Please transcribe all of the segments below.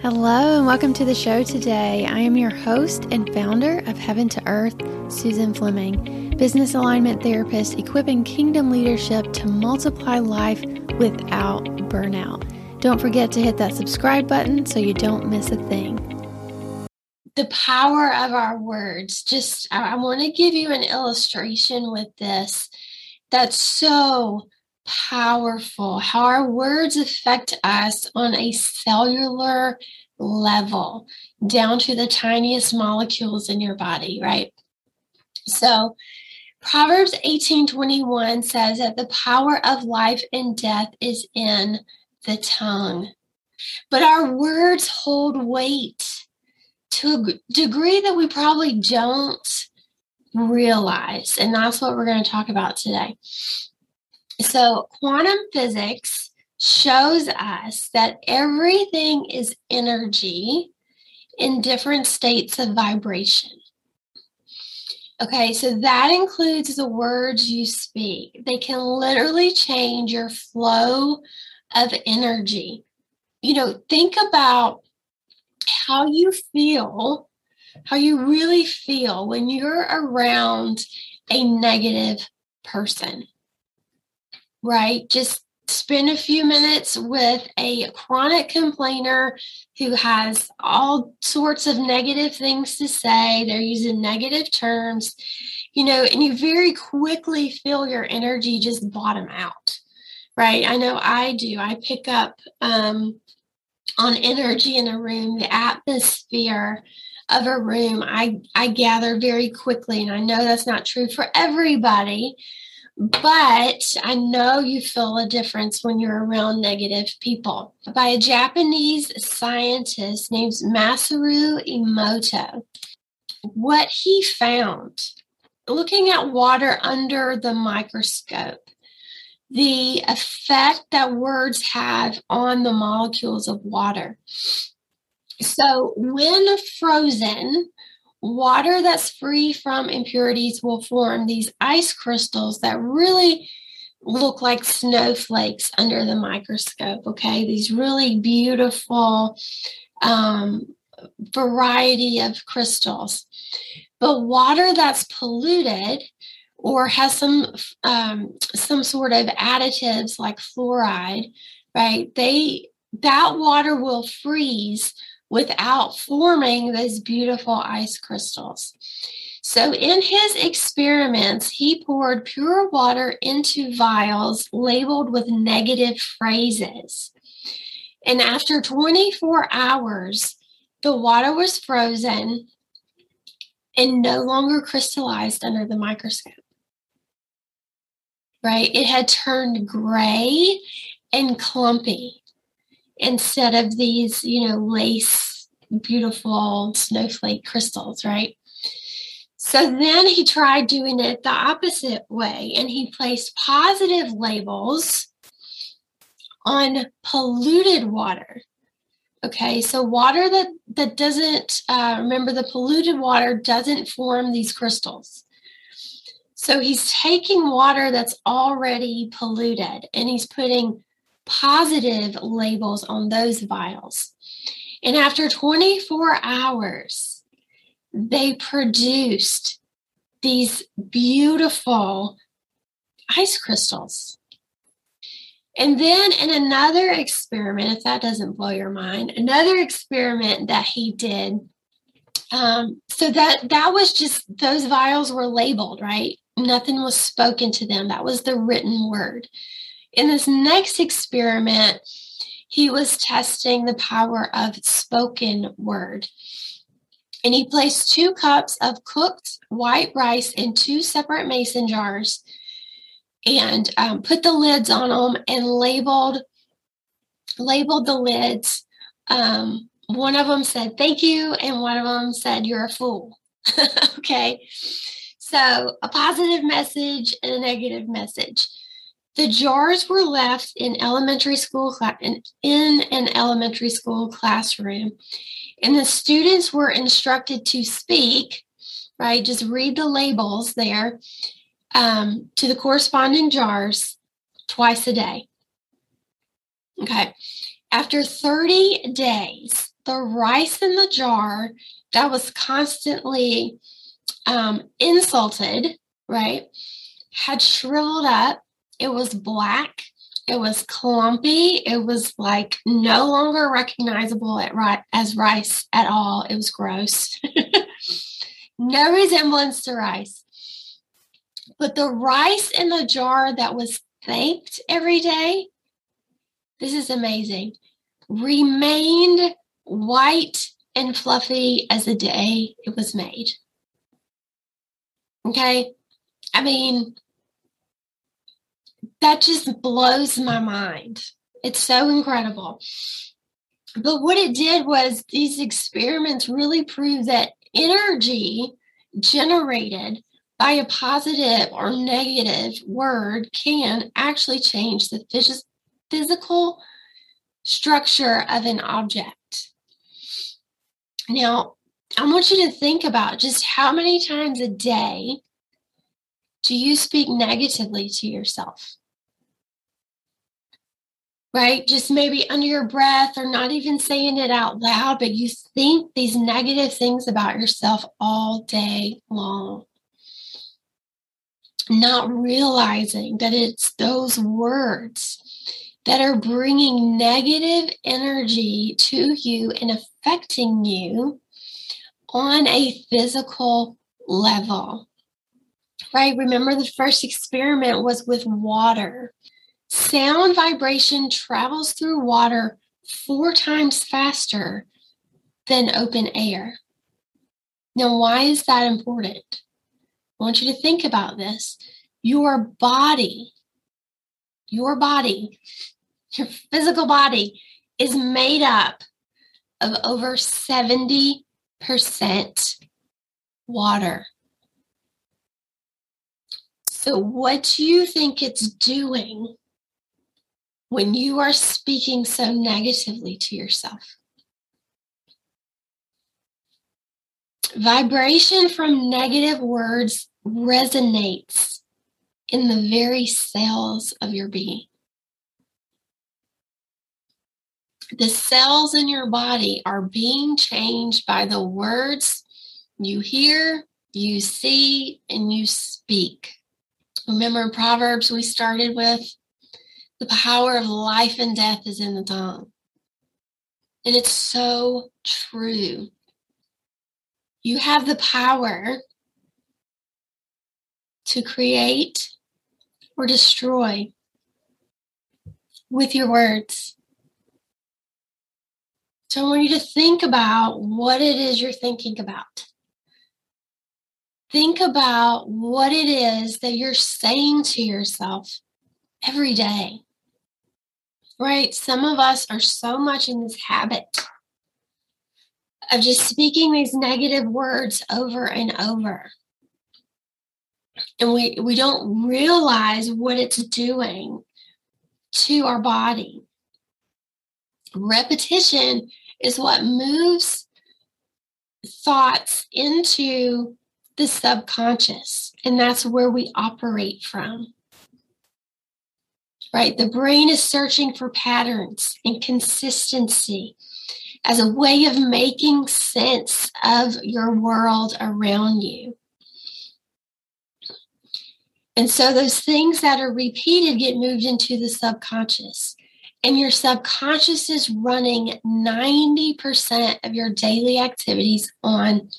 Hello, and welcome to the show today. I am your host and founder of Heaven to Earth, Susan Fleming, business alignment therapist, equipping kingdom leadership to multiply life without burnout. Don't forget to hit that subscribe button so you don't miss a thing. The power of our words. Just, I want to give you an illustration with this that's so powerful how our words affect us on a cellular level, down to the tiniest molecules in your body, right? So, Proverbs 18:21 says that the power of life and death is in the tongue. But our words hold weight to a degree that we probably don't realize. And that's what we're going to talk about today. So, quantum physics shows us that everything is energy in different states of vibration. Okay, so that includes the words you speak. They can literally change your flow of energy. You know, think about how you feel, how you really feel when you're around a negative person right? Just spend a few minutes with a chronic complainer who has all sorts of negative things to say. They're using negative terms, you know, and you very quickly feel your energy just bottom out, right? I know I do. I pick up um, on energy in a room, the atmosphere of a room. I I gather very quickly, and I know that's not true for everybody but I know you feel a difference when you're around negative people. By a Japanese scientist named Masaru Emoto. What he found looking at water under the microscope, the effect that words have on the molecules of water. So, when frozen, water that's free from impurities will form these ice crystals that really look like snowflakes under the microscope. Okay, these really beautiful um, variety of crystals. But water that's polluted or has some um, some sort of additives like fluoride, right? They that water will freeze without forming those beautiful ice crystals. So, in his experiments, he poured pure water into vials labeled with negative phrases. And after 24 hours, the water was frozen and no longer crystallized under the microscope. Right? It had turned gray and clumpy instead of these, you know, lace, beautiful snowflake crystals, right? So then he tried doing it the opposite way and he placed positive labels on polluted water. Okay, so water that that doesn't uh, remember the polluted water doesn't form these crystals. So he's taking water that's already polluted and he's putting positive labels on those vials. And after 24 hours, they produced these beautiful ice crystals. And then in another experiment, if that doesn't blow your mind, another experiment that he did. Um, so that that was just those vials were labeled, right? Nothing was spoken to them. That was the written word. In this next experiment, he was testing the power of spoken word. And he placed two cups of cooked white rice in two separate mason jars and um, put the lids on them and labeled labeled the lids. Um, one of them said thank you, and one of them said you're a fool. okay, so a positive message and a negative message. The jars were left in elementary school in, in an elementary school classroom, and the students were instructed to speak. Right, just read the labels there um, to the corresponding jars twice a day. Okay. After 30 days, the rice in the jar that was constantly um, insulted, right, had shriveled up. It was black. It was clumpy. It was like no longer recognizable ri- as rice at all. It was gross. no resemblance to rice. But the rice in the jar that was thanked every day, this is amazing, remained white and fluffy as the day it was made. Okay. I mean, that just blows my mind. It's so incredible. But what it did was these experiments really proved that energy generated by a positive or negative word can actually change the phys- physical structure of an object. Now, I want you to think about just how many times a day do you speak negatively to yourself? Right? Just maybe under your breath or not even saying it out loud, but you think these negative things about yourself all day long. Not realizing that it's those words that are bringing negative energy to you and affecting you on a physical level. Right? Remember, the first experiment was with water. Sound vibration travels through water four times faster than open air. Now, why is that important? I want you to think about this. Your body, your body, your physical body is made up of over 70% water. So, what do you think it's doing when you are speaking so negatively to yourself? Vibration from negative words resonates in the very cells of your being. The cells in your body are being changed by the words you hear, you see, and you speak. Remember Proverbs we started with? The power of life and death is in the tongue. And it's so true. You have the power to create or destroy with your words. So I want you to think about what it is you're thinking about. Think about what it is that you're saying to yourself every day. Right? Some of us are so much in this habit of just speaking these negative words over and over. And we, we don't realize what it's doing to our body. Repetition is what moves thoughts into the subconscious, and that's where we operate from. Right? The brain is searching for patterns and consistency as a way of making sense of your world around you. And so those things that are repeated get moved into the subconscious. And your subconscious is running 90% of your daily activities on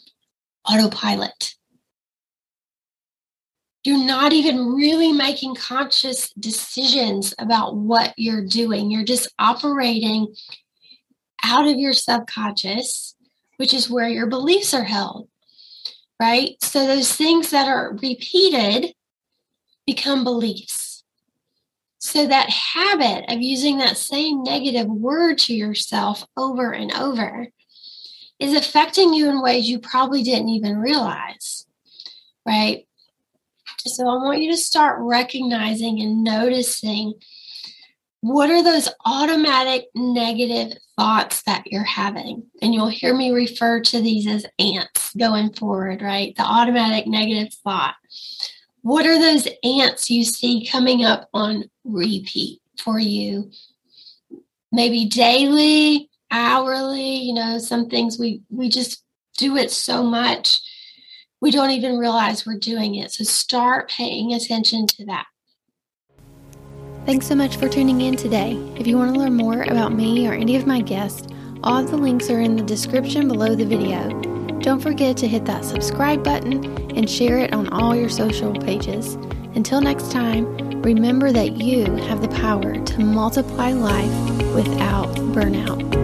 autopilot. You're not even really making conscious decisions about what you're doing. You're just operating out of your subconscious, which is where your beliefs are held, right? So those things that are repeated become beliefs. So that habit of using that same negative word to yourself over and over is affecting you in ways you probably didn't even realize, right? So I want you to start recognizing and noticing what are those automatic negative thoughts that you're having? And you'll hear me refer to these as ants going forward, right? The automatic negative thought. What are those ants you see coming up on repeat for you? Maybe daily, hourly. You know, some things we we just do it so much we don't even realize we're doing it. So start paying attention to that. Thanks so much for tuning in today. If you want to learn more about me or any of my guests, all of the links are in the description below the video. Don't forget to hit that subscribe button and share it on all your social pages. Until next time, remember that you have the power to multiply life without burnout.